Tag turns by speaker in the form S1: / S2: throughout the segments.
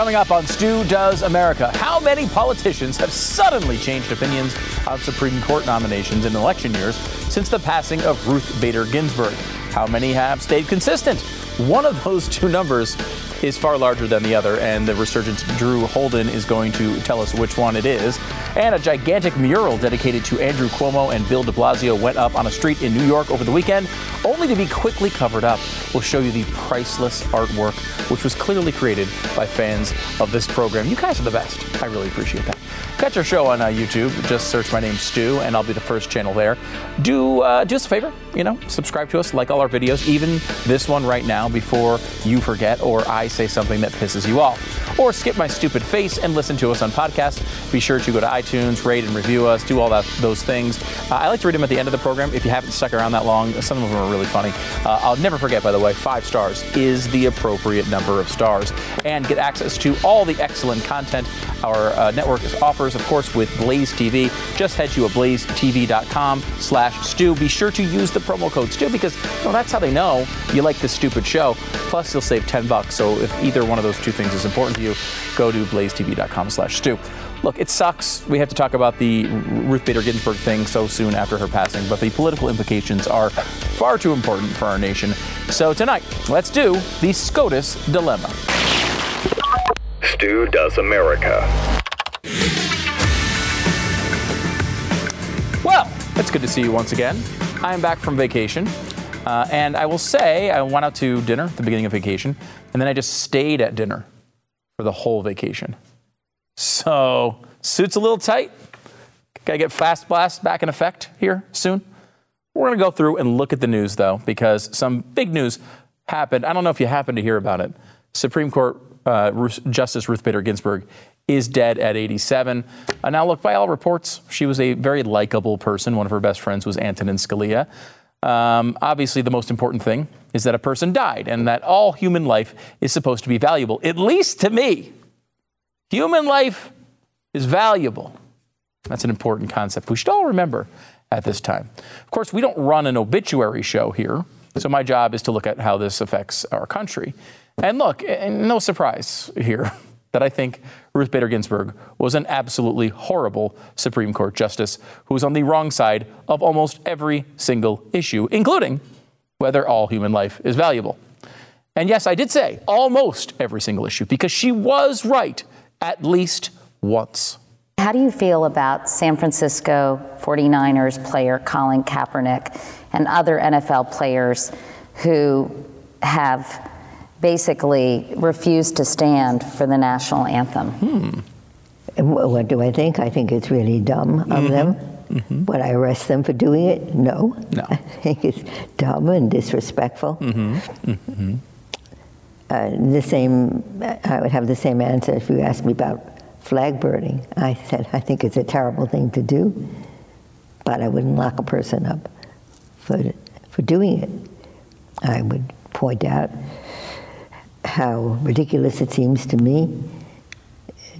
S1: Coming up on Stu Does America, how many politicians have suddenly changed opinions on Supreme Court nominations in election years since the passing of Ruth Bader Ginsburg? How many have stayed consistent? One of those two numbers is far larger than the other, and the Resurgent's Drew Holden is going to tell us which one it is. And a gigantic mural dedicated to Andrew Cuomo and Bill de Blasio went up on a street in New York over the weekend, only to be quickly covered up. We'll show you the priceless artwork, which was clearly created by fans of this program. You guys are the best. I really appreciate that. Catch our show on uh, YouTube. Just search my name, Stu, and I'll be the first channel there. Do uh, do us a favor, you know, subscribe to us, like all our videos, even this one right now, before you forget or I say something that pisses you off. Or skip my stupid face and listen to us on podcast. Be sure to go to iTunes, rate and review us, do all that those things. Uh, I like to read them at the end of the program. If you haven't stuck around that long, some of them are really funny. Uh, I'll never forget, by the way, five stars is the appropriate number of stars, and get access to all the excellent content our uh, network offers, of course, with Blaze TV. Just head to blazetv.com slash Stu. Be sure to use the promo code Stu because know, that's how they know you like this stupid show. Plus, you'll save 10 bucks. So if either one of those two things is important to you, go to blazetv.com slash Stu. Look, it sucks. We have to talk about the Ruth Bader Ginsburg thing so soon after her passing, but the political implications are far too important for our nation. So tonight, let's do the SCOTUS dilemma.
S2: Stu Does America.
S1: Well, it's good to see you once again. I am back from vacation, uh, and I will say I went out to dinner at the beginning of vacation, and then I just stayed at dinner for the whole vacation. So, suit's a little tight. Gotta get Fast Blast back in effect here soon. We're gonna go through and look at the news, though, because some big news happened. I don't know if you happened to hear about it. Supreme Court uh, Justice Ruth Bader Ginsburg is dead at 87. Uh, now, look, by all reports, she was a very likable person. One of her best friends was Antonin Scalia. Um, obviously, the most important thing is that a person died and that all human life is supposed to be valuable, at least to me. Human life is valuable. That's an important concept we should all remember at this time. Of course, we don't run an obituary show here, so my job is to look at how this affects our country. And look, no surprise here that I think Ruth Bader Ginsburg was an absolutely horrible Supreme Court justice who was on the wrong side of almost every single issue, including whether all human life is valuable. And yes, I did say almost every single issue because she was right at least once.
S3: How do you feel about San Francisco 49ers player Colin Kaepernick and other NFL players who have basically refused to stand for the national anthem.
S4: Hmm. What do I think? I think it's really dumb of mm-hmm. them. Mm-hmm. Would I arrest them for doing it? No.
S1: No.
S4: I think it's dumb and disrespectful. Mm-hmm. mm-hmm. Uh, the same, I would have the same answer if you asked me about flag burning. I said, I think it's a terrible thing to do, but I wouldn't lock a person up for, for doing it. I would point out how ridiculous it seems to me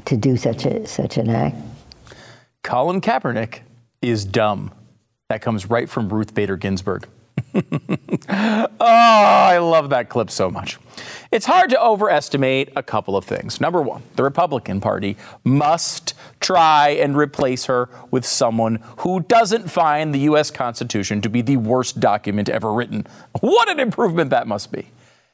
S4: to do such a such an act.
S1: Colin Kaepernick is dumb. That comes right from Ruth Bader Ginsburg. oh, I love that clip so much. It's hard to overestimate a couple of things. Number one, the Republican Party must try and replace her with someone who doesn't find the U.S. Constitution to be the worst document ever written. What an improvement that must be.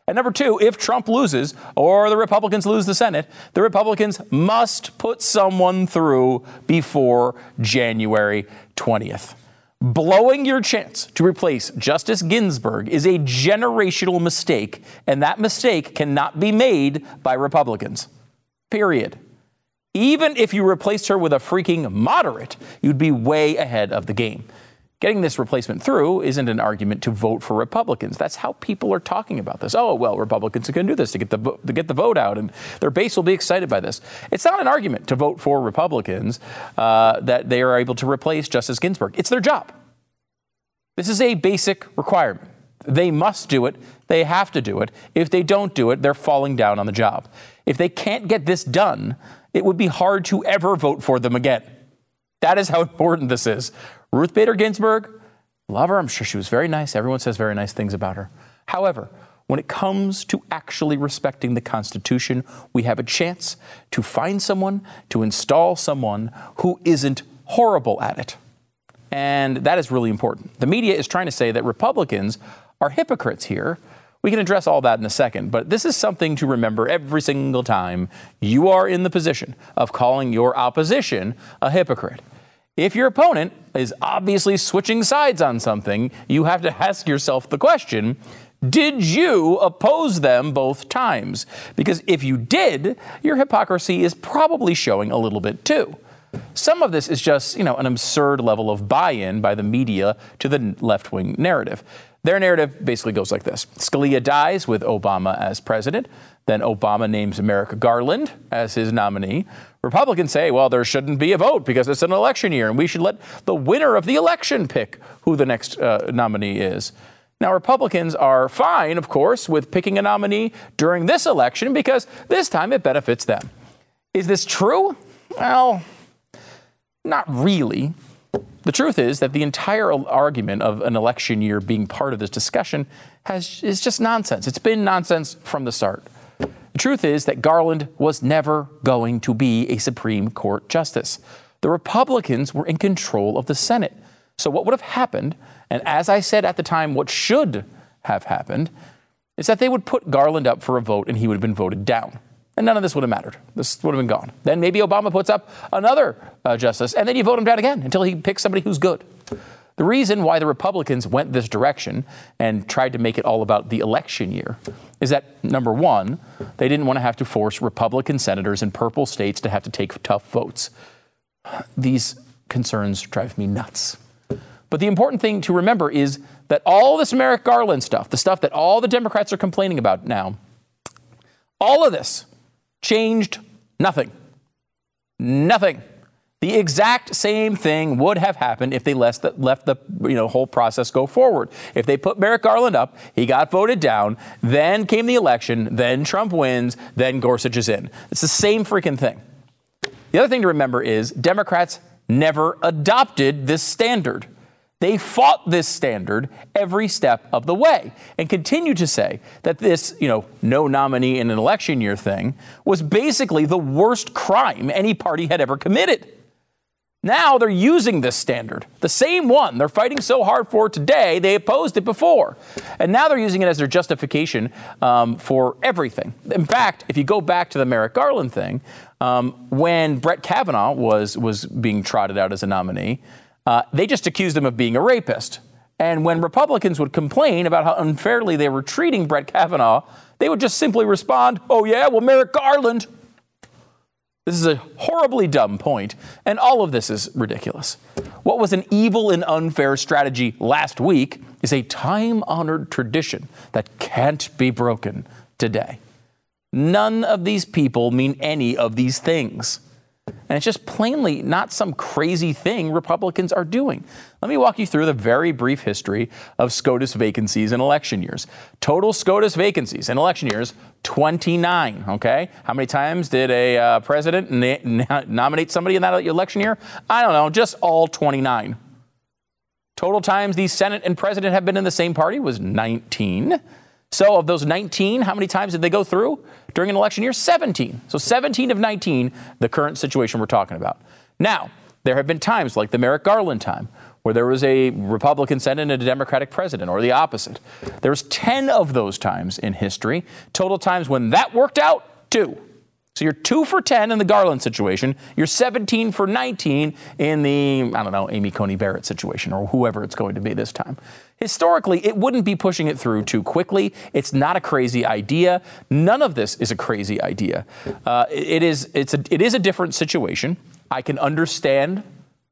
S1: And number two, if Trump loses or the Republicans lose the Senate, the Republicans must put someone through before January 20th. Blowing your chance to replace Justice Ginsburg is a generational mistake, and that mistake cannot be made by Republicans. Period. Even if you replaced her with a freaking moderate, you'd be way ahead of the game. Getting this replacement through isn't an argument to vote for Republicans. That's how people are talking about this. Oh, well, Republicans are going to do this to get the to get the vote out, and their base will be excited by this. It's not an argument to vote for Republicans uh, that they are able to replace Justice Ginsburg. It's their job. This is a basic requirement. They must do it. They have to do it. If they don't do it, they're falling down on the job. If they can't get this done, it would be hard to ever vote for them again. That is how important this is. Ruth Bader Ginsburg, love her. I'm sure she was very nice. Everyone says very nice things about her. However, when it comes to actually respecting the Constitution, we have a chance to find someone, to install someone who isn't horrible at it. And that is really important. The media is trying to say that Republicans are hypocrites here. We can address all that in a second, but this is something to remember every single time you are in the position of calling your opposition a hypocrite. If your opponent is obviously switching sides on something, you have to ask yourself the question did you oppose them both times? Because if you did, your hypocrisy is probably showing a little bit too. Some of this is just, you know, an absurd level of buy-in by the media to the left-wing narrative. Their narrative basically goes like this. Scalia dies with Obama as president. Then Obama names Merrick Garland as his nominee. Republicans say, well, there shouldn't be a vote because it's an election year and we should let the winner of the election pick who the next uh, nominee is. Now, Republicans are fine, of course, with picking a nominee during this election because this time it benefits them. Is this true? Well, not really. The truth is that the entire argument of an election year being part of this discussion has, is just nonsense. It's been nonsense from the start. The truth is that Garland was never going to be a Supreme Court justice. The Republicans were in control of the Senate. So, what would have happened and as I said at the time, what should have happened is that they would put Garland up for a vote and he would have been voted down. And none of this would have mattered. This would have been gone. Then maybe Obama puts up another uh, justice, and then you vote him down again until he picks somebody who's good. The reason why the Republicans went this direction and tried to make it all about the election year is that, number one, they didn't want to have to force Republican senators in purple states to have to take tough votes. These concerns drive me nuts. But the important thing to remember is that all this Merrick Garland stuff, the stuff that all the Democrats are complaining about now, all of this changed nothing. Nothing. The exact same thing would have happened if they left the, left the you know, whole process go forward. If they put Merrick Garland up, he got voted down, then came the election, then Trump wins, then Gorsuch is in. It's the same freaking thing. The other thing to remember is Democrats never adopted this standard. They fought this standard every step of the way and continue to say that this, you know, no nominee in an election year thing was basically the worst crime any party had ever committed. Now they're using this standard, the same one they're fighting so hard for today, they opposed it before. And now they're using it as their justification um, for everything. In fact, if you go back to the Merrick Garland thing, um, when Brett Kavanaugh was, was being trotted out as a nominee, uh, they just accused him of being a rapist. And when Republicans would complain about how unfairly they were treating Brett Kavanaugh, they would just simply respond, oh, yeah, well, Merrick Garland. This is a horribly dumb point, and all of this is ridiculous. What was an evil and unfair strategy last week is a time honored tradition that can't be broken today. None of these people mean any of these things. And it's just plainly not some crazy thing Republicans are doing. Let me walk you through the very brief history of SCOTUS vacancies in election years. Total SCOTUS vacancies in election years 29. Okay? How many times did a uh, president na- nominate somebody in that election year? I don't know, just all 29. Total times the Senate and president have been in the same party was 19. So, of those 19, how many times did they go through during an election year? 17. So, 17 of 19, the current situation we're talking about. Now, there have been times like the Merrick Garland time where there was a Republican Senate and a Democratic president, or the opposite. There was 10 of those times in history. Total times when that worked out, two. So you're two for 10 in the Garland situation. You're 17 for 19 in the, I don't know, Amy Coney Barrett situation or whoever it's going to be this time. Historically, it wouldn't be pushing it through too quickly. It's not a crazy idea. None of this is a crazy idea. Uh, it, is, it's a, it is a different situation. I can understand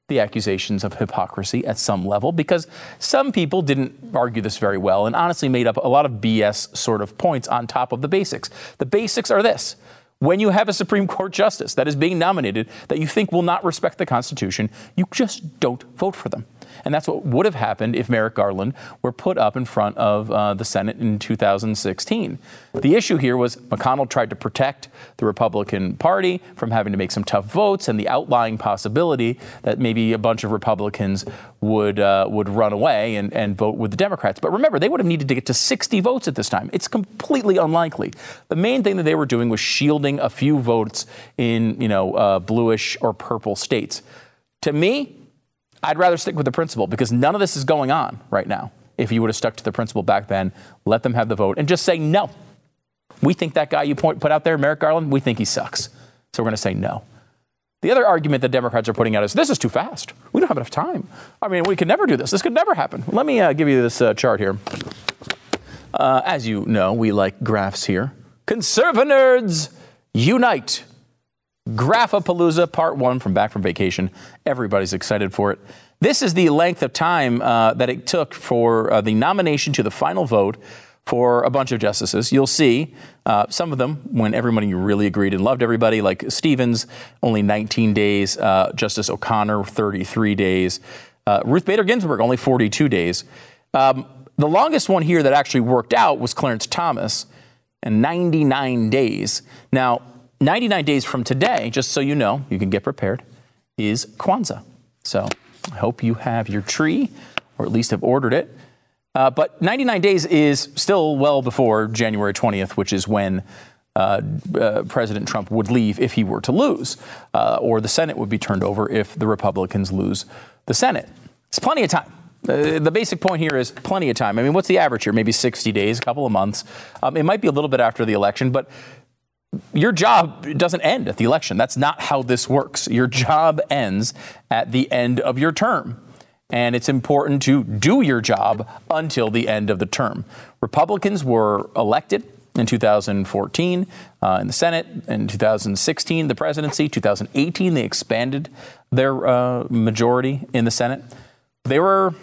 S1: the accusations of hypocrisy at some level because some people didn't argue this very well and honestly made up a lot of BS sort of points on top of the basics. The basics are this. When you have a Supreme Court justice that is being nominated that you think will not respect the Constitution, you just don't vote for them. And that's what would have happened if Merrick Garland were put up in front of uh, the Senate in 2016. The issue here was McConnell tried to protect the Republican Party from having to make some tough votes and the outlying possibility that maybe a bunch of Republicans would uh, would run away and, and vote with the Democrats. But remember, they would have needed to get to 60 votes at this time. It's completely unlikely. The main thing that they were doing was shielding a few votes in you know uh, bluish or purple states. To me, I'd rather stick with the principle because none of this is going on right now. If you would have stuck to the principle back then, let them have the vote and just say no. We think that guy you point, put out there, Merrick Garland, we think he sucks. So we're going to say no. The other argument that Democrats are putting out is this is too fast. We don't have enough time. I mean, we could never do this. This could never happen. Let me uh, give you this uh, chart here. Uh, as you know, we like graphs here. Conservanerds unite. Graphapalooza Part 1 from Back from Vacation. Everybody's excited for it. This is the length of time uh, that it took for uh, the nomination to the final vote for a bunch of justices. You'll see uh, some of them when everybody really agreed and loved everybody, like Stevens, only 19 days, uh, Justice O'Connor, 33 days, uh, Ruth Bader Ginsburg, only 42 days. Um, the longest one here that actually worked out was Clarence Thomas, and 99 days. Now, 99 days from today, just so you know, you can get prepared, is Kwanzaa. So I hope you have your tree, or at least have ordered it. Uh, but 99 days is still well before January 20th, which is when uh, uh, President Trump would leave if he were to lose, uh, or the Senate would be turned over if the Republicans lose the Senate. It's plenty of time. Uh, the basic point here is plenty of time. I mean, what's the average here? Maybe 60 days, a couple of months. Um, it might be a little bit after the election, but your job doesn't end at the election. That's not how this works. Your job ends at the end of your term. And it's important to do your job until the end of the term. Republicans were elected in 2014 uh, in the Senate, in 2016 the presidency, 2018 they expanded their uh, majority in the Senate. They were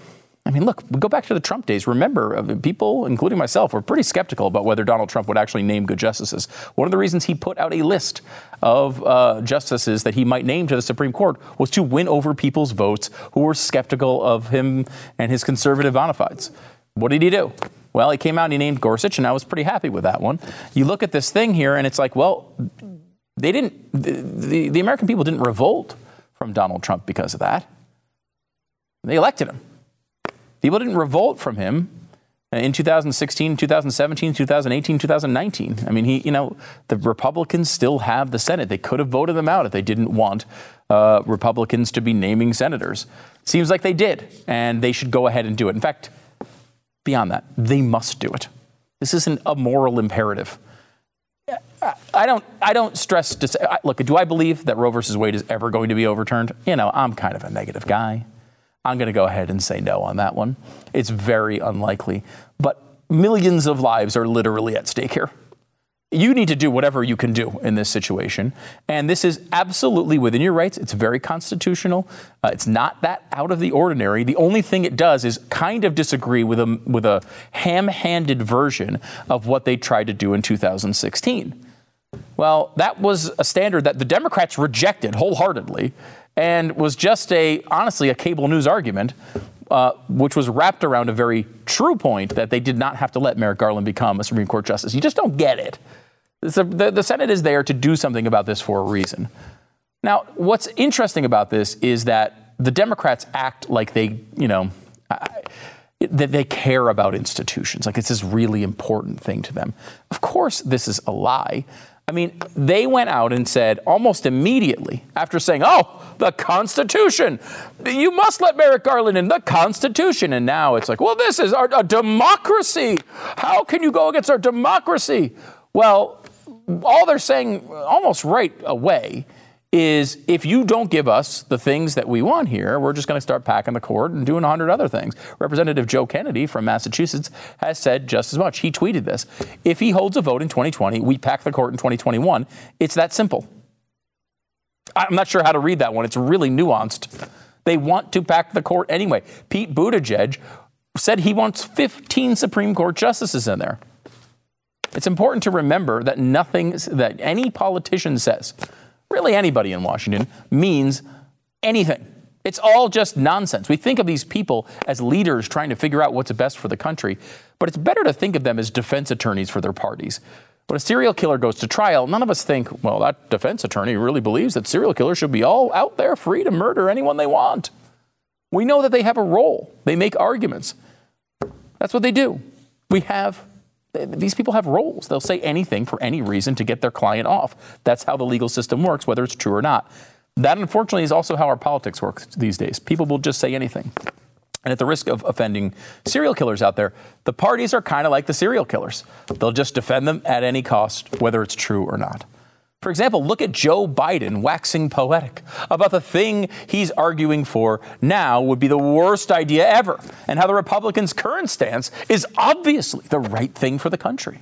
S1: I mean, look, we go back to the Trump days. Remember, uh, people, including myself, were pretty skeptical about whether Donald Trump would actually name good justices. One of the reasons he put out a list of uh, justices that he might name to the Supreme Court was to win over people's votes who were skeptical of him and his conservative bona fides. What did he do? Well, he came out and he named Gorsuch, and I was pretty happy with that one. You look at this thing here, and it's like, well, they didn't, the, the, the American people didn't revolt from Donald Trump because of that. They elected him. People didn't revolt from him in 2016, 2017, 2018, 2019. I mean, he, you know, the Republicans still have the Senate. They could have voted them out if they didn't want uh, Republicans to be naming senators. Seems like they did, and they should go ahead and do it. In fact, beyond that, they must do it. This isn't a moral imperative. I don't. I don't stress. Look, do I believe that Roe versus Wade is ever going to be overturned? You know, I'm kind of a negative guy. I'm going to go ahead and say no on that one. It's very unlikely. But millions of lives are literally at stake here. You need to do whatever you can do in this situation. And this is absolutely within your rights. It's very constitutional. Uh, it's not that out of the ordinary. The only thing it does is kind of disagree with a, with a ham handed version of what they tried to do in 2016. Well, that was a standard that the Democrats rejected wholeheartedly and was just a honestly a cable news argument uh, which was wrapped around a very true point that they did not have to let Merrick Garland become a Supreme Court justice. You just don't get it. A, the, the Senate is there to do something about this for a reason. Now, what's interesting about this is that the Democrats act like they, you know, I, that they care about institutions, like it's this really important thing to them. Of course, this is a lie. I mean, they went out and said almost immediately after saying, oh, the Constitution, you must let Merrick Garland in the Constitution. And now it's like, well, this is our a democracy. How can you go against our democracy? Well, all they're saying almost right away is if you don't give us the things that we want here, we're just going to start packing the court and doing a hundred other things. Representative Joe Kennedy from Massachusetts has said just as much. He tweeted this. If he holds a vote in 2020, we pack the court in 2021. It's that simple. I'm not sure how to read that one. It's really nuanced. They want to pack the court anyway. Pete Buttigieg said he wants 15 Supreme Court justices in there. It's important to remember that nothing that any politician says really anybody in Washington, means anything. It's all just nonsense. We think of these people as leaders trying to figure out what's best for the country, but it's better to think of them as defense attorneys for their parties. When a serial killer goes to trial, none of us think, well, that defense attorney really believes that serial killers should be all out there free to murder anyone they want. We know that they have a role, they make arguments. That's what they do. We have these people have roles. They'll say anything for any reason to get their client off. That's how the legal system works, whether it's true or not. That, unfortunately, is also how our politics works these days. People will just say anything. And at the risk of offending serial killers out there, the parties are kind of like the serial killers. They'll just defend them at any cost, whether it's true or not. For example, look at Joe Biden waxing poetic about the thing he's arguing for now would be the worst idea ever, and how the Republicans' current stance is obviously the right thing for the country.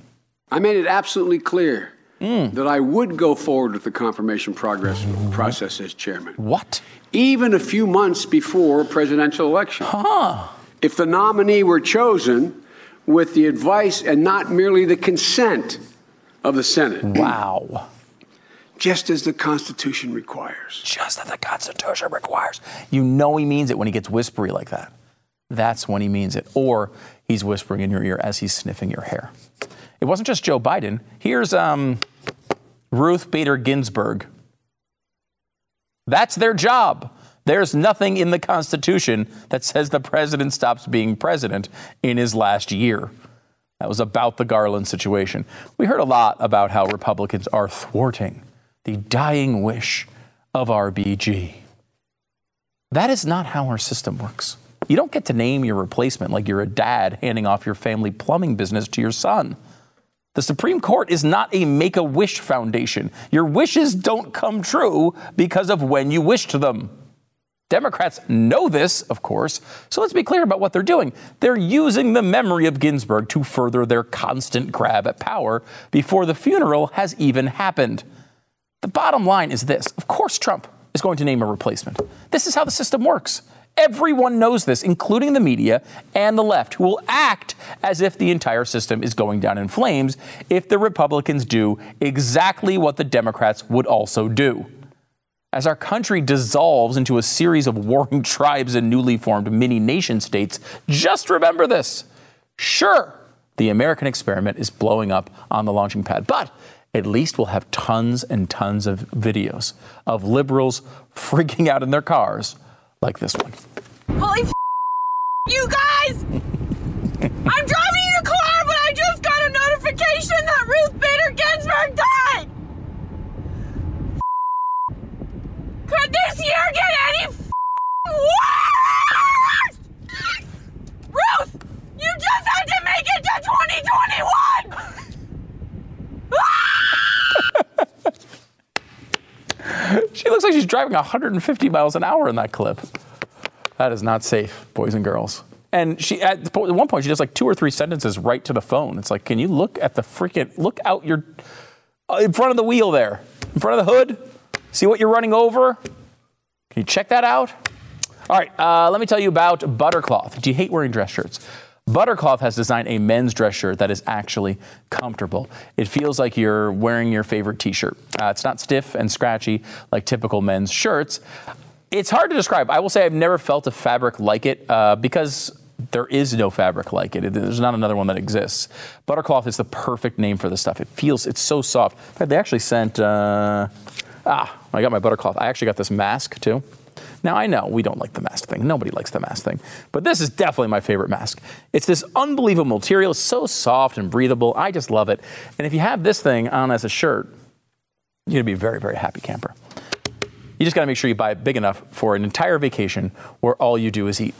S2: I made it absolutely clear mm. that I would go forward with the confirmation progress process as chairman.
S1: What?
S2: Even a few months before presidential election.
S1: Huh.
S2: If the nominee were chosen with the advice and not merely the consent of the Senate.
S1: Wow
S2: just as the Constitution requires.
S1: Just as the Constitution requires. You know he means it when he gets whispery like that. That's when he means it. Or he's whispering in your ear as he's sniffing your hair. It wasn't just Joe Biden. Here's um, Ruth Bader Ginsburg. That's their job. There's nothing in the Constitution that says the president stops being president in his last year. That was about the Garland situation. We heard a lot about how Republicans are thwarting the dying wish of RBG. That is not how our system works. You don't get to name your replacement like you're a dad handing off your family plumbing business to your son. The Supreme Court is not a make a wish foundation. Your wishes don't come true because of when you wished them. Democrats know this, of course, so let's be clear about what they're doing. They're using the memory of Ginsburg to further their constant grab at power before the funeral has even happened. The bottom line is this of course, Trump is going to name a replacement. This is how the system works. Everyone knows this, including the media and the left, who will act as if the entire system is going down in flames if the Republicans do exactly what the Democrats would also do. As our country dissolves into a series of warring tribes and newly formed mini nation states, just remember this. Sure, the American experiment is blowing up on the launching pad, but at least we'll have tons and tons of videos of liberals freaking out in their cars like this one.
S5: Holy f- you guys! I'm driving in a car, but I just got a notification that Ruth Bader Ginsburg died! Could this year get any worse? Ruth, you just had to make it to 2021!
S1: she looks like she's driving 150 miles an hour in that clip. That is not safe, boys and girls. And she at one point she does like two or three sentences right to the phone. It's like, can you look at the freaking look out your uh, in front of the wheel there, in front of the hood, see what you're running over. Can you check that out? All right, uh, let me tell you about Buttercloth. Do you hate wearing dress shirts? Buttercloth has designed a men's dress shirt that is actually comfortable. It feels like you're wearing your favorite t shirt. Uh, it's not stiff and scratchy like typical men's shirts. It's hard to describe. I will say I've never felt a fabric like it uh, because there is no fabric like it. There's not another one that exists. Buttercloth is the perfect name for this stuff. It feels, it's so soft. In fact, they actually sent, uh, ah, I got my Buttercloth. I actually got this mask too. Now, I know we don't like the mask thing. Nobody likes the mask thing. But this is definitely my favorite mask. It's this unbelievable material. It's so soft and breathable. I just love it. And if you have this thing on as a shirt, you're going to be a very, very happy camper. You just got to make sure you buy it big enough for an entire vacation where all you do is eat.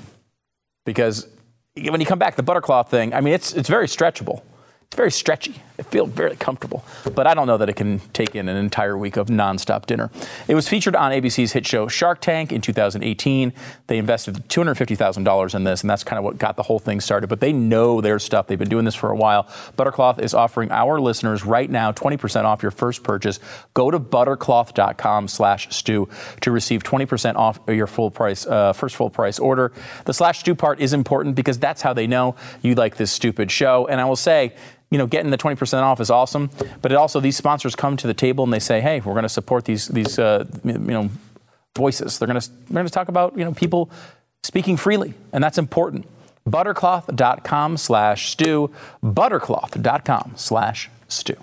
S1: Because when you come back, the buttercloth thing, I mean, it's, it's very stretchable. It's very stretchy. It feels very comfortable, but I don't know that it can take in an entire week of nonstop dinner. It was featured on ABC's hit show Shark Tank in 2018. They invested $250,000 in this, and that's kind of what got the whole thing started. But they know their stuff. They've been doing this for a while. Buttercloth is offering our listeners right now 20% off your first purchase. Go to buttercloth.com slash Stu to receive 20% off your full price uh, first full price order. The slash Stu part is important because that's how they know you like this stupid show. And I will say you know, getting the 20% off is awesome, but it also these sponsors come to the table and they say, hey, we're going to support these these uh, you know voices. They're going to they're going to talk about you know people speaking freely, and that's important. Buttercloth.com slash Stu. Buttercloth.com slash Stu.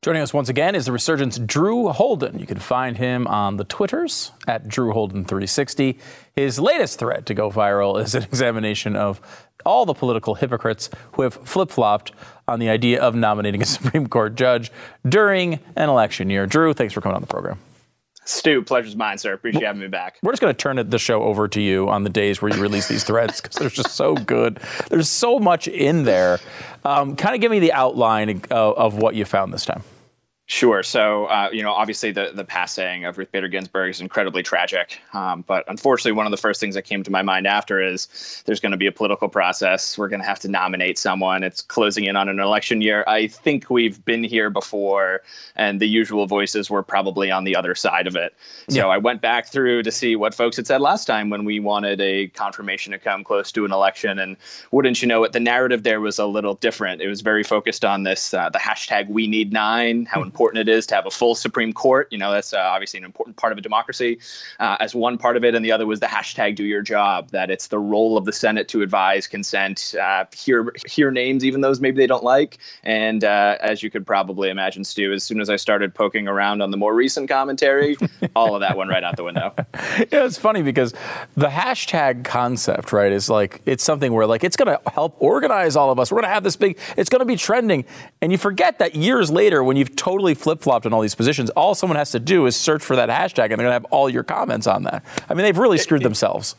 S1: Joining us once again is the Resurgent's Drew Holden. You can find him on the Twitters at Drew Holden360. His latest thread to go viral is an examination of all the political hypocrites who have flip flopped on the idea of nominating a Supreme Court judge during an election year. Drew, thanks for coming on the program.
S6: Stu, pleasure's mine, sir. Appreciate having me back.
S1: We're just going to turn the show over to you on the days where you release these threads because they're just so good. There's so much in there. Um, kind of give me the outline of, of what you found this time.
S6: Sure. So, uh, you know, obviously the, the passing of Ruth Bader Ginsburg is incredibly tragic. Um, but unfortunately, one of the first things that came to my mind after is there's going to be a political process. We're going to have to nominate someone. It's closing in on an election year. I think we've been here before, and the usual voices were probably on the other side of it. So yeah. I went back through to see what folks had said last time when we wanted a confirmation to come close to an election. And wouldn't you know it, the narrative there was a little different. It was very focused on this, uh, the hashtag we need nine, how important important it is to have a full Supreme Court. You know, that's uh, obviously an important part of a democracy uh, as one part of it. And the other was the hashtag do your job, that it's the role of the Senate to advise, consent, uh, hear, hear names, even those maybe they don't like. And uh, as you could probably imagine, Stu, as soon as I started poking around on the more recent commentary, all of that went right out the window.
S1: yeah, it's funny because the hashtag concept, right, is like, it's something where like, it's going to help organize all of us. We're going to have this big, it's going to be trending. And you forget that years later, when you've totally totally flip flopped in all these positions. All someone has to do is search for that hashtag, and they're going to have all your comments on that. I mean, they've really screwed themselves.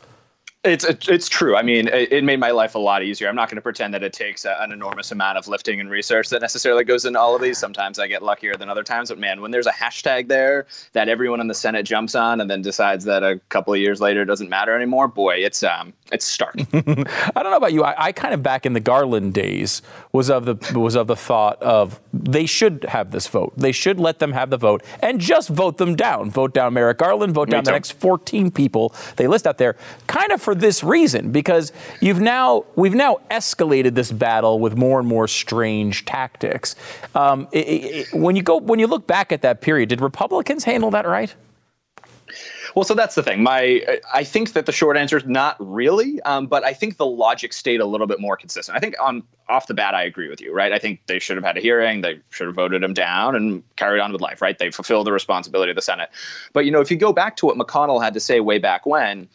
S6: It's it's true. I mean, it, made my life a lot easier. I'm not going to pretend that it takes an enormous amount of lifting and research that necessarily goes into all of these. Sometimes I get luckier than other times, but man, when there's a hashtag there that everyone in the Senate jumps on and then decides that a couple of years later it doesn't matter anymore, boy, it's um it's stark. I
S1: don't know about you. I, I, kind of back in the Garland days was of the was of the thought of they should have this vote. They should let them have the vote and just vote them down. Vote down Merrick Garland. Vote Me down too. the next 14 people they list out there. Kind of for this reason, because you've now we've now escalated this battle with more and more strange tactics. Um, it, it, when you go when you look back at that period, did Republicans handle that right?
S6: Well, so that's the thing. My, I think that the short answer is not really, um, but I think the logic stayed a little bit more consistent. I think on off the bat, I agree with you, right? I think they should have had a hearing. They should have voted him down and carried on with life, right? They fulfilled the responsibility of the Senate. But you know, if you go back to what McConnell had to say way back when,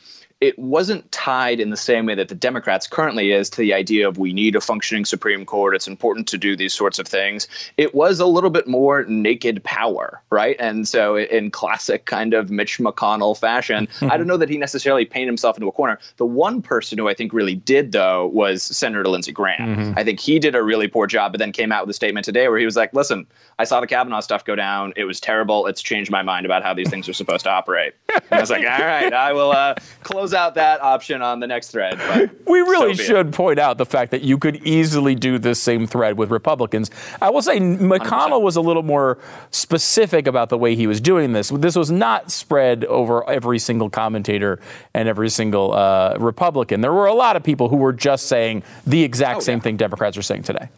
S6: it wasn't tied in the same way that the Democrats currently is to the idea of we need a functioning Supreme Court. It's important to do these sorts of things. It was a little bit more naked power, right? And so, in classic kind of Mitch McConnell fashion, I don't know that he necessarily painted himself into a corner. The one person who I think really did, though, was Senator Lindsey Graham. Mm-hmm. I think he did a really poor job, but then came out with a statement today where he was like, listen, I saw the Kavanaugh stuff go down. It was terrible. It's changed my mind about how these things are supposed to operate. And I was like, all right, I will uh, close out that option on the next thread.
S1: we really so should it. point out the fact that you could easily do this same thread with Republicans. I will say McConnell 100%. was a little more specific about the way he was doing this. This was not spread over every single commentator and every single uh, Republican. There were a lot of people who were just saying the exact oh, same yeah. thing Democrats are saying today.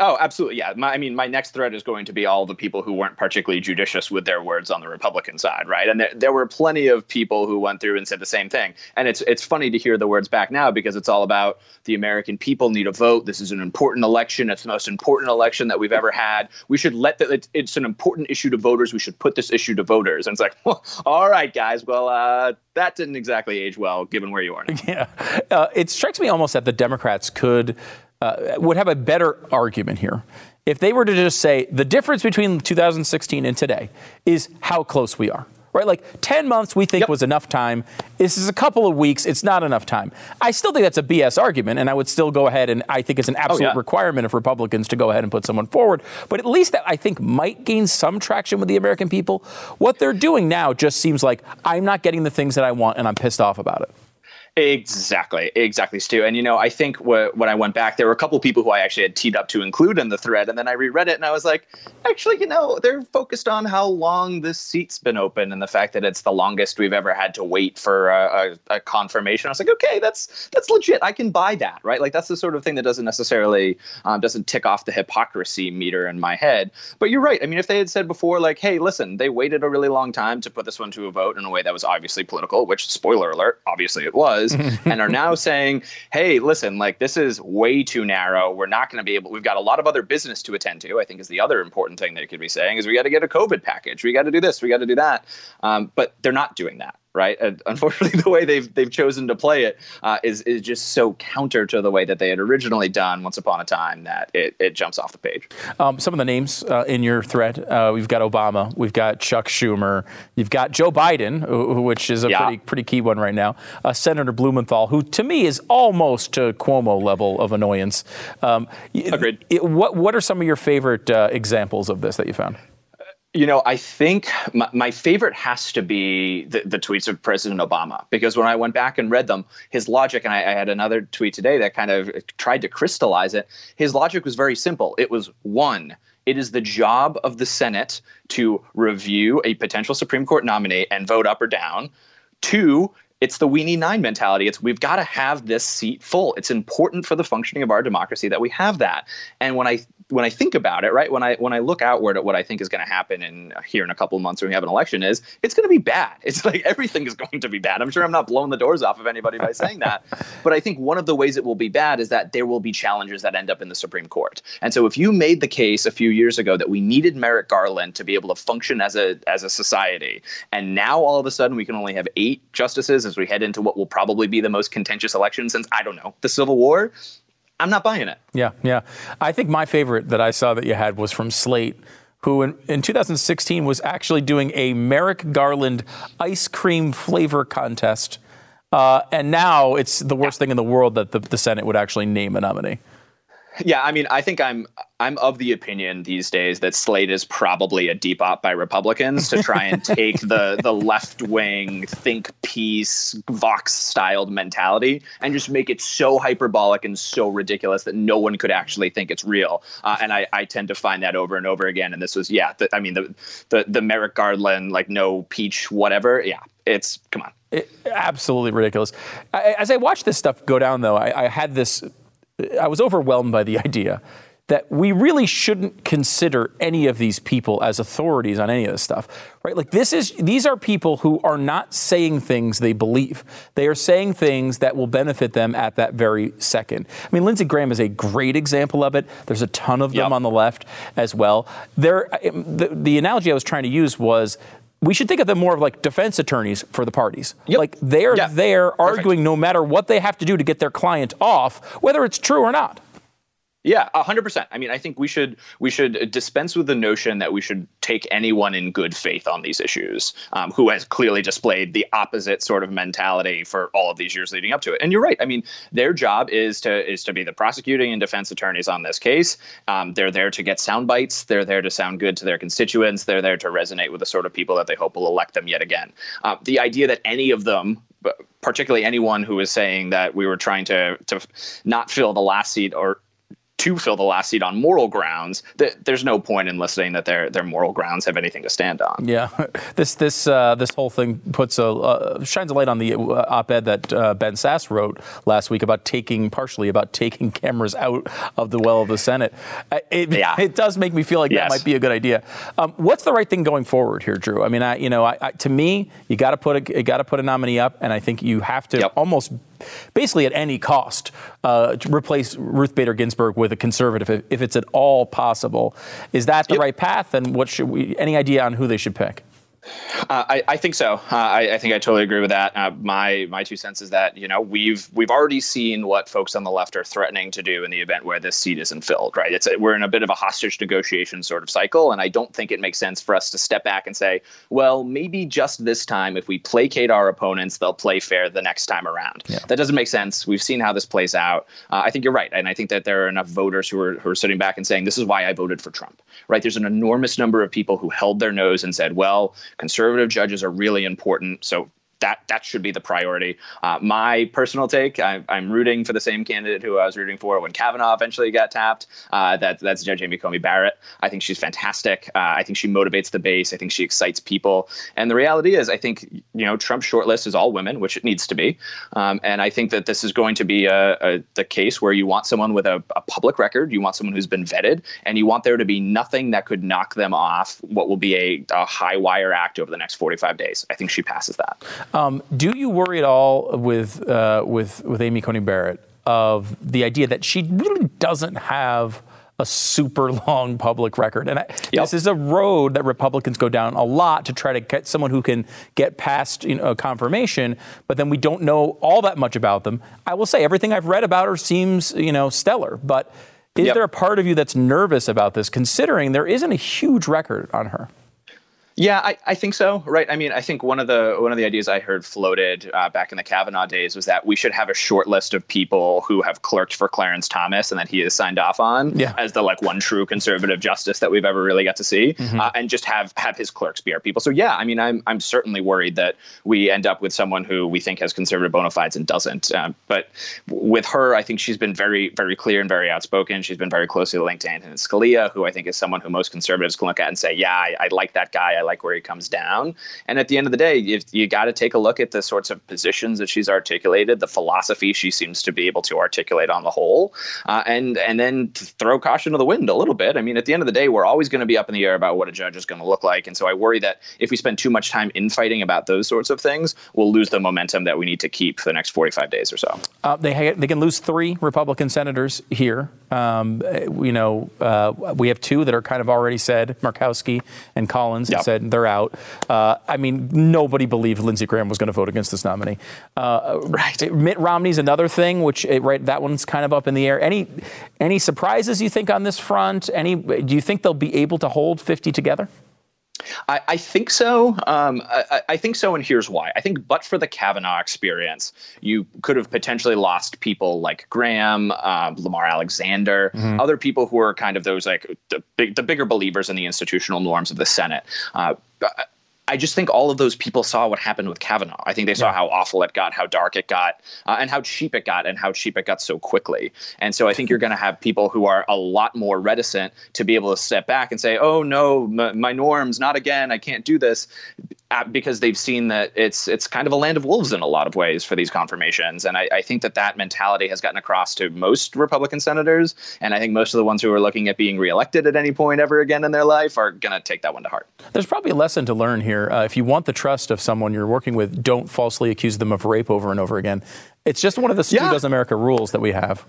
S6: Oh, absolutely. Yeah. My, I mean, my next thread is going to be all the people who weren't particularly judicious with their words on the Republican side, right? And there, there were plenty of people who went through and said the same thing. And it's it's funny to hear the words back now because it's all about the American people need a vote. This is an important election. It's the most important election that we've ever had. We should let the, it's, it's an important issue to voters. We should put this issue to voters. And it's like, well, all right, guys. Well, uh, that didn't exactly age well given where you are now.
S1: Yeah. Uh, it strikes me almost that the Democrats could uh, would have a better argument here if they were to just say the difference between 2016 and today is how close we are. Right, like 10 months we think yep. was enough time. This is a couple of weeks. It's not enough time. I still think that's a BS argument, and I would still go ahead and I think it's an oh, absolute oh, yeah. requirement of Republicans to go ahead and put someone forward. But at least that I think might gain some traction with the American people. What they're doing now just seems like I'm not getting the things that I want, and I'm pissed off about it.
S6: Exactly, exactly, Stu. And you know, I think wh- when I went back, there were a couple people who I actually had teed up to include in the thread, and then I reread it, and I was like, actually, you know, they're focused on how long this seat's been open and the fact that it's the longest we've ever had to wait for a, a, a confirmation. I was like, okay, that's that's legit. I can buy that, right? Like that's the sort of thing that doesn't necessarily um, doesn't tick off the hypocrisy meter in my head. But you're right. I mean, if they had said before, like, hey, listen, they waited a really long time to put this one to a vote in a way that was obviously political, which spoiler alert, obviously it was and are now saying, hey, listen, like this is way too narrow. We're not going to be able, we've got a lot of other business to attend to, I think is the other important thing they could be saying is we got to get a COVID package. We got to do this. We got to do that. Um, but they're not doing that right? And unfortunately, the way they've they've chosen to play it uh, is is just so counter to the way that they had originally done once upon a time that it, it jumps off the page.
S1: Um, some of the names uh, in your thread, uh, we've got Obama, we've got Chuck Schumer, you've got Joe Biden, which is a yeah. pretty pretty key one right now. Uh, Senator Blumenthal, who to me is almost to Cuomo level of annoyance. Um,
S6: Agreed.
S1: It, what what are some of your favorite uh, examples of this that you found?
S6: You know, I think my, my favorite has to be the, the, tweets of President Obama because when I went back and read them, his logic, and I, I, had another tweet today that kind of tried to crystallize it. His logic was very simple. It was one, it is the job of the Senate to review a potential Supreme Court nominee and vote up or down. Two, it's the we need nine mentality. It's we've got to have this seat full. It's important for the functioning of our democracy that we have that. And when I when I think about it, right, when I when I look outward at what I think is going to happen in here in a couple of months when we have an election, is it's going to be bad. It's like everything is going to be bad. I'm sure I'm not blowing the doors off of anybody by saying that, but I think one of the ways it will be bad is that there will be challenges that end up in the Supreme Court. And so if you made the case a few years ago that we needed Merrick Garland to be able to function as a as a society, and now all of a sudden we can only have eight justices as we head into what will probably be the most contentious election since I don't know the Civil War I'm not buying it.
S1: Yeah, yeah. I think my favorite that I saw that you had was from Slate, who in, in 2016 was actually doing a Merrick Garland ice cream flavor contest. Uh, and now it's the worst thing in the world that the, the Senate would actually name a nominee.
S6: Yeah, I mean, I think I'm I'm of the opinion these days that Slate is probably a deep op by Republicans to try and take the the left wing think piece Vox styled mentality and just make it so hyperbolic and so ridiculous that no one could actually think it's real. Uh, and I, I tend to find that over and over again. And this was yeah, the, I mean the the the Merrick Garland like no peach whatever. Yeah, it's come on.
S1: It, absolutely ridiculous. I, as I watched this stuff go down, though, I, I had this I was overwhelmed by the idea that we really shouldn't consider any of these people as authorities on any of this stuff right? Like this is these are people who are not saying things they believe. They are saying things that will benefit them at that very second. I mean lindsey graham is a great example of it. There's a ton of them yep. on the left as well. There the, the analogy i was trying to use was we should think of them more of like defense attorneys for the parties. Yep. Like they're yeah. there arguing no matter what they have to do to get their client off, whether it's true or not.
S6: Yeah, hundred percent. I mean, I think we should we should dispense with the notion that we should take anyone in good faith on these issues um, who has clearly displayed the opposite sort of mentality for all of these years leading up to it. And you're right. I mean, their job is to is to be the prosecuting and defense attorneys on this case. Um, they're there to get sound bites. They're there to sound good to their constituents. They're there to resonate with the sort of people that they hope will elect them yet again. Uh, the idea that any of them particularly anyone who is saying that we were trying to to not fill the last seat or to fill the last seat on moral grounds, th- there's no point in listening that their their moral grounds have anything to stand on.
S1: Yeah, this this uh, this whole thing puts a uh, shines a light on the uh, op-ed that uh, Ben Sasse wrote last week about taking partially about taking cameras out of the well of the Senate. Uh, it, yeah. it does make me feel like yes. that might be a good idea. Um, what's the right thing going forward here, Drew? I mean, I, you know, I, I, to me, you got to put a you got to put a nominee up, and I think you have to yep. almost basically at any cost, uh, replace Ruth Bader Ginsburg with a conservative if, if, it's at all possible. Is that the yep. right path? And what should we? Any idea on who they should pick?
S6: Uh, I, I, think so. Uh, I, I, think I totally agree with that. Uh, my my two cents is that you know we've we've already seen what folks on the left are threatening to do in the event where this seat isn't filled. Right? It's a, we're in a bit of a hostage negotiation sort of cycle, and I don't think it makes sense for us to step back and say, well, maybe just this time, if we placate our opponents, they'll play fair the next time around. Yeah. That doesn't make sense. We've seen how this plays out. Uh, I think you're right, and I think that there are enough voters who are who are sitting back and saying, this is why I voted for Trump. Right? There's an enormous number of people who held their nose and said, well, conservative judges are really important. So that that should be the priority. Uh, my personal take: I, am rooting for the same candidate who I was rooting for when Kavanaugh eventually got tapped. Uh, that that's Judge Amy Coney Barrett. I think she's fantastic. Uh, I think she motivates the base. I think she excites people. And the reality is, I think you know Trump's shortlist is all women, which it needs to be. Um, and I think that this is going to be a, a, the case where you want someone with a, a public record, you want someone who's been vetted, and you want there to be nothing that could knock them off what will be a, a high wire act over the next 45 days. I think she passes that.
S1: Um, do you worry at all with uh, with with Amy Coney Barrett of the idea that she really doesn't have a super long public record. And I, yep. this is a road that Republicans go down a lot to try to get someone who can get past you know, confirmation, but then we don't know all that much about them. I will say everything I've read about her seems, you know, stellar, but is yep. there a part of you that's nervous about this considering there isn't a huge record on her?
S6: Yeah, I, I think so. Right. I mean, I think one of the one of the ideas I heard floated uh, back in the Kavanaugh days was that we should have a short list of people who have clerked for Clarence Thomas and that he has signed off on yeah. as the like one true conservative justice that we've ever really got to see, mm-hmm. uh, and just have have his clerks be our people. So yeah, I mean, I'm I'm certainly worried that we end up with someone who we think has conservative bona fides and doesn't. Uh, but with her, I think she's been very very clear and very outspoken. She's been very closely linked to Antonin Scalia, who I think is someone who most conservatives can look at and say, yeah, I, I like that guy. I like where he comes down. And at the end of the day, you, you got to take a look at the sorts of positions that she's articulated, the philosophy she seems to be able to articulate on the whole, uh, and and then throw caution to the wind a little bit. I mean, at the end of the day, we're always going to be up in the air about what a judge is going to look like, and so I worry that if we spend too much time infighting about those sorts of things, we'll lose the momentum that we need to keep for the next 45 days or so.
S1: Uh, they ha- they can lose three Republican senators here. Um, you know, uh, we have two that are kind of already said, Murkowski and Collins, yep. said they're out. Uh, I mean, nobody believed Lindsey Graham was going to vote against this nominee.
S6: Uh, right.
S1: Mitt Romney's another thing, which eh, right that one's kind of up in the air. Any any surprises you think on this front? Any do you think they'll be able to hold 50 together?
S6: I, I, think so. Um, I, I, think so, and here's why. I think, but for the Kavanaugh experience, you could have potentially lost people like Graham, uh, Lamar Alexander, mm-hmm. other people who are kind of those like the, big, the bigger believers in the institutional norms of the Senate. Uh, I just think all of those people saw what happened with Kavanaugh. I think they saw yeah. how awful it got, how dark it got, uh, and how cheap it got, and how cheap it got so quickly. And so I think you're going to have people who are a lot more reticent to be able to step back and say, "Oh no, my, my norms, not again. I can't do this," because they've seen that it's it's kind of a land of wolves in a lot of ways for these confirmations. And I, I think that that mentality has gotten across to most Republican senators, and I think most of the ones who are looking at being reelected at any point ever again in their life are going to take that one to heart.
S1: There's probably a lesson to learn here. Uh, if you want the trust of someone you're working with, don't falsely accuse them of rape over and over again. It's just one of the Stu yeah. Does America rules that we have.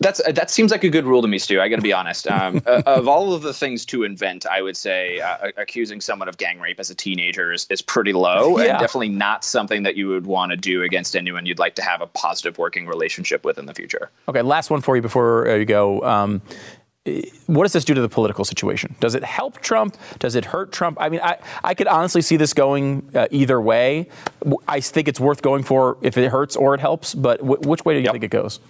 S6: That's that seems like a good rule to me, Stu. I got to be honest. Um, uh, of all of the things to invent, I would say uh, accusing someone of gang rape as a teenager is, is pretty low, yeah. and definitely not something that you would want to do against anyone you'd like to have a positive working relationship with in the future.
S1: Okay, last one for you before uh, you go. Um, what does this do to the political situation? Does it help Trump? Does it hurt Trump? I mean, I, I could honestly see this going uh, either way. I think it's worth going for if it hurts or it helps, but w- which way do you yep. think it goes?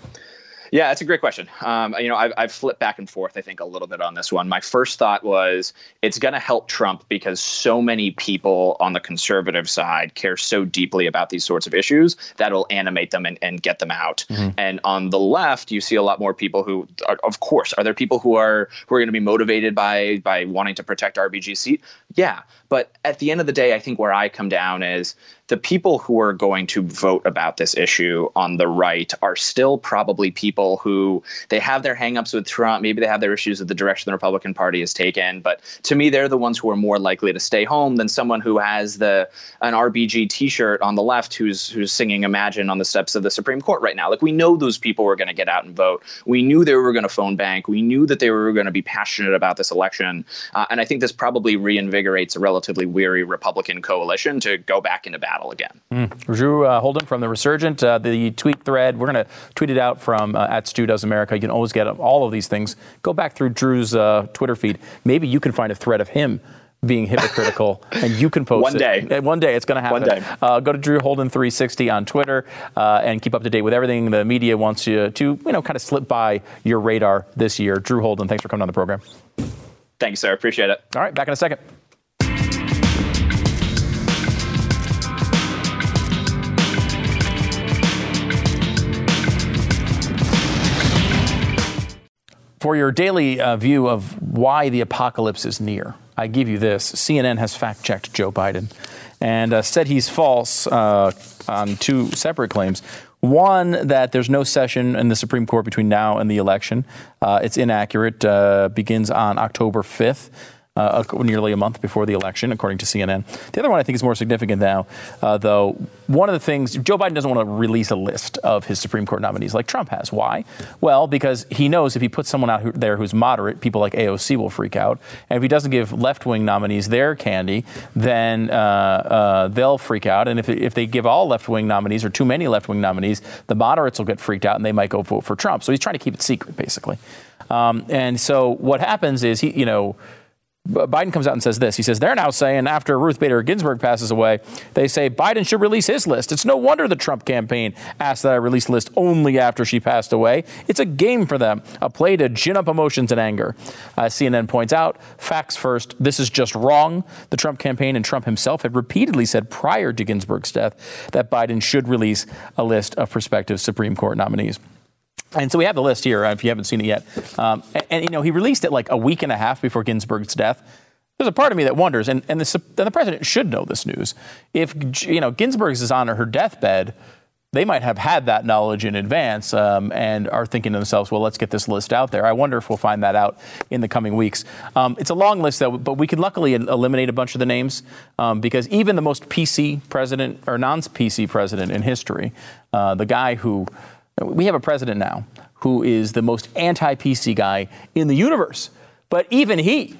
S6: Yeah, that's a great question. Um, you know, I've, I've, flipped back and forth, I think, a little bit on this one. My first thought was it's going to help Trump because so many people on the conservative side care so deeply about these sorts of issues that will animate them and, and get them out. Mm-hmm. And on the left, you see a lot more people who, are, of course, are there people who are who are going to be motivated by by wanting to protect RBG's seat? Yeah, but at the end of the day, I think where I come down is the people who are going to vote about this issue on the right are still probably people who they have their hangups with Trump. Maybe they have their issues with the direction the Republican Party has taken. But to me, they're the ones who are more likely to stay home than someone who has the an RBG T-shirt on the left who's who's singing "Imagine" on the steps of the Supreme Court right now. Like we know those people were going to get out and vote. We knew they were going to phone bank. We knew that they were going to be passionate about this election. Uh, and I think this probably reinvigorates a relatively weary Republican coalition to go back into battle battle again.
S1: Mm. Drew uh, Holden from the Resurgent, uh, the tweet thread. We're going to tweet it out from uh, at Stu Does America. You can always get all of these things. Go back through Drew's uh, Twitter feed. Maybe you can find a thread of him being hypocritical, and you can post
S6: one day.
S1: It. One day, it's going to happen.
S6: One day.
S1: Uh, go to Drew Holden 360 on Twitter uh, and keep up to date with everything the media wants you to, you know, kind of slip by your radar this year. Drew Holden, thanks for coming on the program.
S6: Thanks, sir. Appreciate it.
S1: All right, back in a second. For your daily uh, view of why the apocalypse is near, I give you this. CNN has fact checked Joe Biden and uh, said he's false uh, on two separate claims. One, that there's no session in the Supreme Court between now and the election. Uh, it's inaccurate, uh, begins on October 5th uh, nearly a month before the election, according to CNN. The other one I think is more significant now, uh, though. One of the things Joe Biden doesn't want to release a list of his Supreme Court nominees like Trump has. Why? Well, because he knows if he puts someone out who, there who's moderate, people like AOC will freak out, and if he doesn't give left-wing nominees their candy, then uh, uh they'll freak out. And if, if they give all left-wing nominees or too many left-wing nominees, the moderates will get freaked out and they might go vote for Trump. So he's trying to keep it secret, basically. Um, and so what happens is he, you know Biden comes out and says this. He says, they're now saying after Ruth Bader Ginsburg passes away, they say Biden should release his list. It's no wonder the Trump campaign asked that I release list only after she passed away. It's a game for them, a play to gin up emotions and anger. Uh, CNN points out, facts first, this is just wrong. The Trump campaign and Trump himself had repeatedly said prior to Ginsburg's death that Biden should release a list of prospective Supreme Court nominees. And so we have the list here, uh, if you haven't seen it yet. Um, and, and, you know, he released it like a week and a half before Ginsburg's death. There's a part of me that wonders, and, and, the, and the president should know this news. If, you know, Ginsburg's is on her deathbed, they might have had that knowledge in advance um, and are thinking to themselves, well, let's get this list out there. I wonder if we'll find that out in the coming weeks. Um, it's a long list, though, but we can luckily eliminate a bunch of the names um, because even the most PC president or non PC president in history, uh, the guy who we have a president now who is the most anti PC guy in the universe. But even he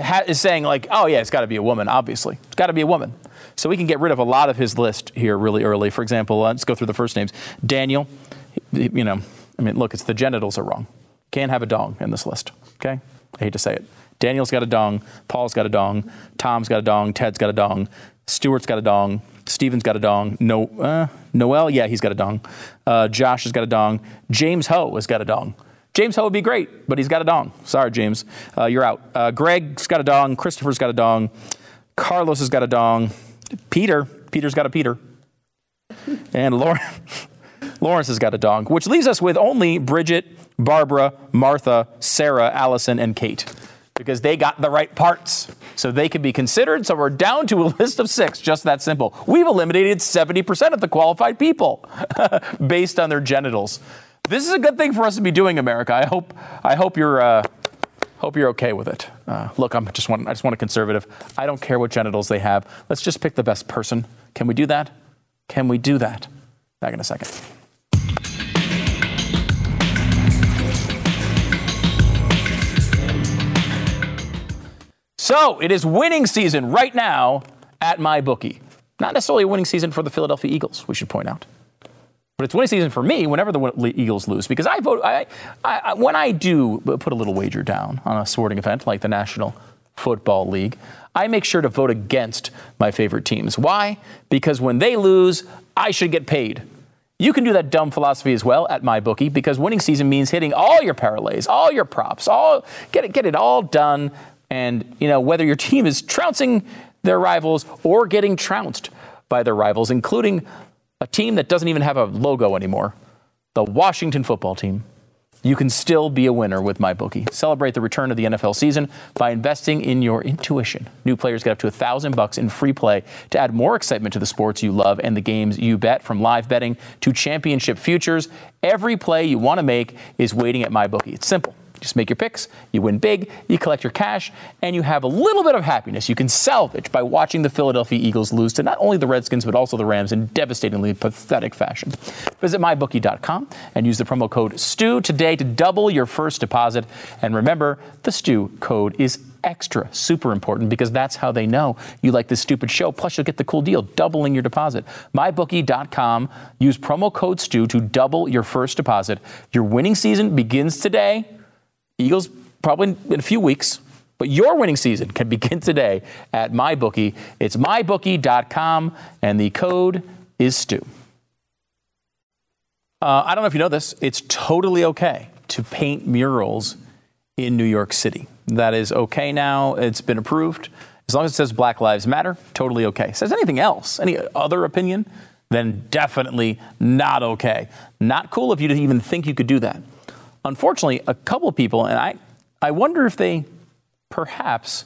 S1: ha- is saying, like, oh, yeah, it's got to be a woman, obviously. It's got to be a woman. So we can get rid of a lot of his list here really early. For example, uh, let's go through the first names. Daniel, you know, I mean, look, it's the genitals are wrong. Can't have a dong in this list, okay? I hate to say it. Daniel's got a dong, Paul's got a dong, Tom's got a dong, Ted's got a dong, Stuart's got a dong, Steven's got a dong. No, uh, Noel, yeah, he's got a dong. Uh, Josh has got a dong. James Ho has got a dong. James Ho would be great, but he's got a dong. Sorry, James. Uh, you're out. Uh, Greg's got a dong. Christopher's got a dong. Carlos has got a dong. Peter, Peter's got a Peter. And Lauren, Lawrence has got a dong, which leaves us with only Bridget, Barbara, Martha, Sarah, Allison, and Kate because they got the right parts. So they can be considered. So we're down to a list of six, just that simple. We've eliminated 70% of the qualified people based on their genitals. This is a good thing for us to be doing, America. I hope, I hope you're. Uh, Hope you're okay with it. Uh, look, I'm just want, I just want a conservative. I don't care what genitals they have. Let's just pick the best person. Can we do that? Can we do that? Back in a second. So it is winning season right now at my bookie. Not necessarily a winning season for the Philadelphia Eagles, we should point out. But it's winning season for me whenever the Eagles lose because I vote. I, I, when I do put a little wager down on a sporting event like the National Football League, I make sure to vote against my favorite teams. Why? Because when they lose, I should get paid. You can do that dumb philosophy as well at my bookie because winning season means hitting all your parlays, all your props, all get it, get it all done and, you know, whether your team is trouncing their rivals or getting trounced by their rivals, including a team that doesn't even have a logo anymore, the Washington football team, you can still be a winner with MyBookie. Celebrate the return of the NFL season by investing in your intuition. New players get up to a thousand bucks in free play to add more excitement to the sports you love and the games you bet. From live betting to championship futures, every play you want to make is waiting at MyBookie. It's simple. Just make your picks, you win big, you collect your cash, and you have a little bit of happiness you can salvage by watching the Philadelphia Eagles lose to not only the Redskins, but also the Rams in devastatingly pathetic fashion. Visit mybookie.com and use the promo code STU today to double your first deposit. And remember, the STU code is extra super important because that's how they know you like this stupid show. Plus, you'll get the cool deal, doubling your deposit. MyBookie.com. Use promo code STU to double your first deposit. Your winning season begins today. Eagles probably in a few weeks. But your winning season can begin today at MyBookie. It's mybookie.com, and the code is STU. Uh, I don't know if you know this. It's totally okay to paint murals in New York City. That is okay now. It's been approved. As long as it says Black Lives Matter, totally okay. Says anything else, any other opinion, then definitely not okay. Not cool if you even think you could do that. Unfortunately, a couple people, and I, I wonder if they perhaps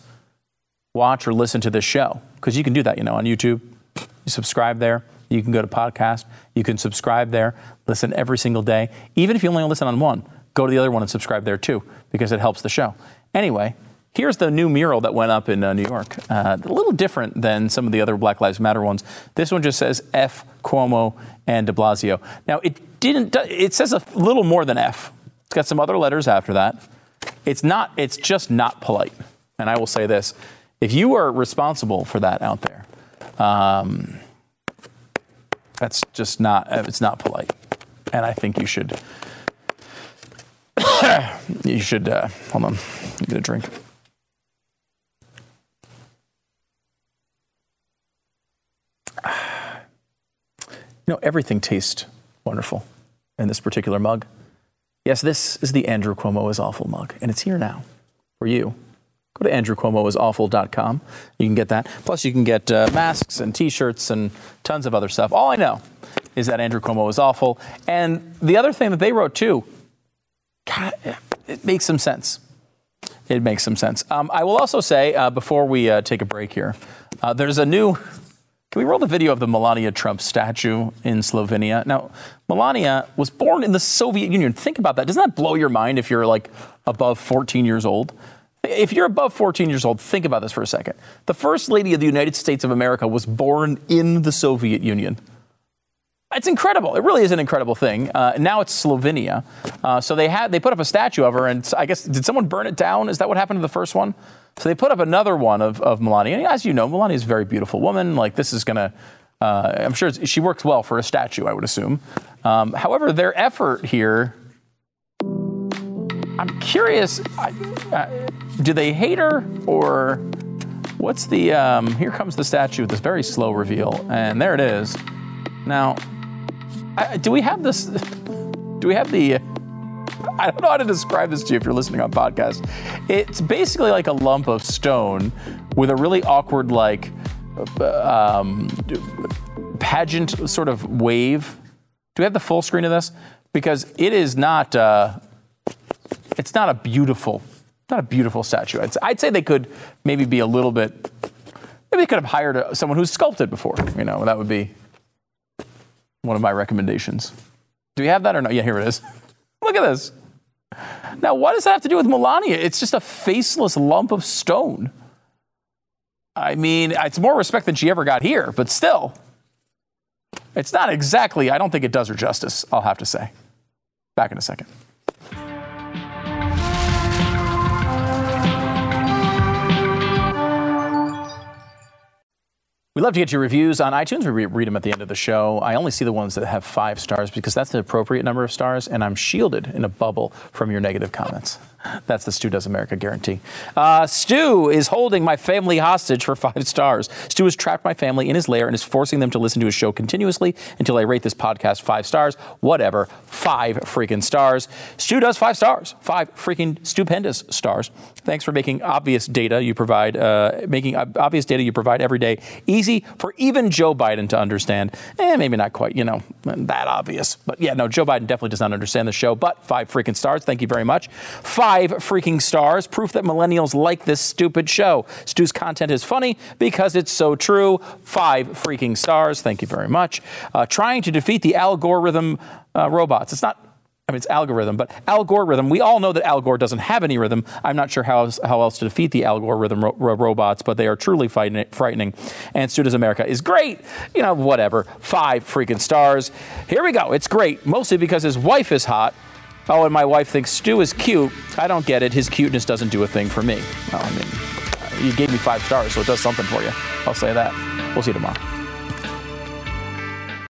S1: watch or listen to this show because you can do that, you know, on YouTube. You subscribe there. You can go to podcast. You can subscribe there. Listen every single day. Even if you only listen on one, go to the other one and subscribe there too because it helps the show. Anyway, here's the new mural that went up in uh, New York. Uh, a little different than some of the other Black Lives Matter ones. This one just says F Cuomo and De Blasio. Now it didn't. It says a little more than F. It's got some other letters after that. It's not. It's just not polite. And I will say this: if you are responsible for that out there, um, that's just not. It's not polite. And I think you should. you should. Uh, hold on. Get a drink. You know, everything tastes wonderful in this particular mug. Yes, this is the Andrew Cuomo is Awful mug, and it's here now for you. Go to andrewcuomoisawful.com. You can get that. Plus, you can get uh, masks and T-shirts and tons of other stuff. All I know is that Andrew Cuomo is awful. And the other thing that they wrote too, God, it makes some sense. It makes some sense. Um, I will also say uh, before we uh, take a break here, uh, there's a new can we roll the video of the Melania Trump statue in Slovenia? Now, Melania was born in the Soviet Union. Think about that. Doesn't that blow your mind if you're like above 14 years old? If you're above 14 years old, think about this for a second. The First Lady of the United States of America was born in the Soviet Union. It's incredible. It really is an incredible thing. Uh, now it's Slovenia. Uh, so they had they put up a statue of her, and I guess did someone burn it down? Is that what happened to the first one? So they put up another one of, of Melania. And as you know, Melania is a very beautiful woman. Like this is gonna. Uh, I'm sure she works well for a statue. I would assume. Um, however, their effort here. I'm curious. Uh, do they hate her or what's the? Um, here comes the statue. With this very slow reveal, and there it is. Now, I, do we have this? Do we have the? I don't know how to describe this to you if you're listening on podcast. It's basically like a lump of stone with a really awkward, like, um, pageant sort of wave. Do we have the full screen of this? Because it is not. Uh, it's not a beautiful, not a beautiful statue. I'd, I'd say they could maybe be a little bit. Maybe they could have hired someone who's sculpted before. You know, that would be one of my recommendations. Do we have that or no? Yeah, here it is. Look at this. Now, what does that have to do with Melania? It's just a faceless lump of stone. I mean, it's more respect than she ever got here, but still, it's not exactly, I don't think it does her justice, I'll have to say. Back in a second. We love to get your reviews on iTunes. We read them at the end of the show. I only see the ones that have five stars because that's the appropriate number of stars, and I'm shielded in a bubble from your negative comments. That's the Stu Does America guarantee. Uh, Stu is holding my family hostage for five stars. Stu has trapped my family in his lair and is forcing them to listen to his show continuously until I rate this podcast five stars. Whatever. Five freaking stars. Stu does five stars. Five freaking stupendous stars. Thanks for making obvious data you provide, uh, making obvious data you provide every day easy for even Joe Biden to understand. Eh, maybe not quite, you know, that obvious. But yeah, no, Joe Biden definitely does not understand the show, but five freaking stars. Thank you very much. Five five freaking stars, proof that millennials like this stupid show. Stu's content is funny because it's so true. Five freaking stars. Thank you very much. Uh, trying to defeat the algorithm uh, robots. It's not I mean, it's algorithm, but algorithm, we all know that Al Gore doesn't have any rhythm. I'm not sure how else, how else to defeat the algorithm ro- ro- robots, but they are truly frightening. And Stu Does America is great. You know, whatever. Five freaking stars. Here we go. It's great, mostly because his wife is hot. Oh, and my wife thinks Stu is cute. I don't get it. His cuteness doesn't do a thing for me. Well, I mean, you gave me five stars, so it does something for you. I'll say that. We'll see you tomorrow.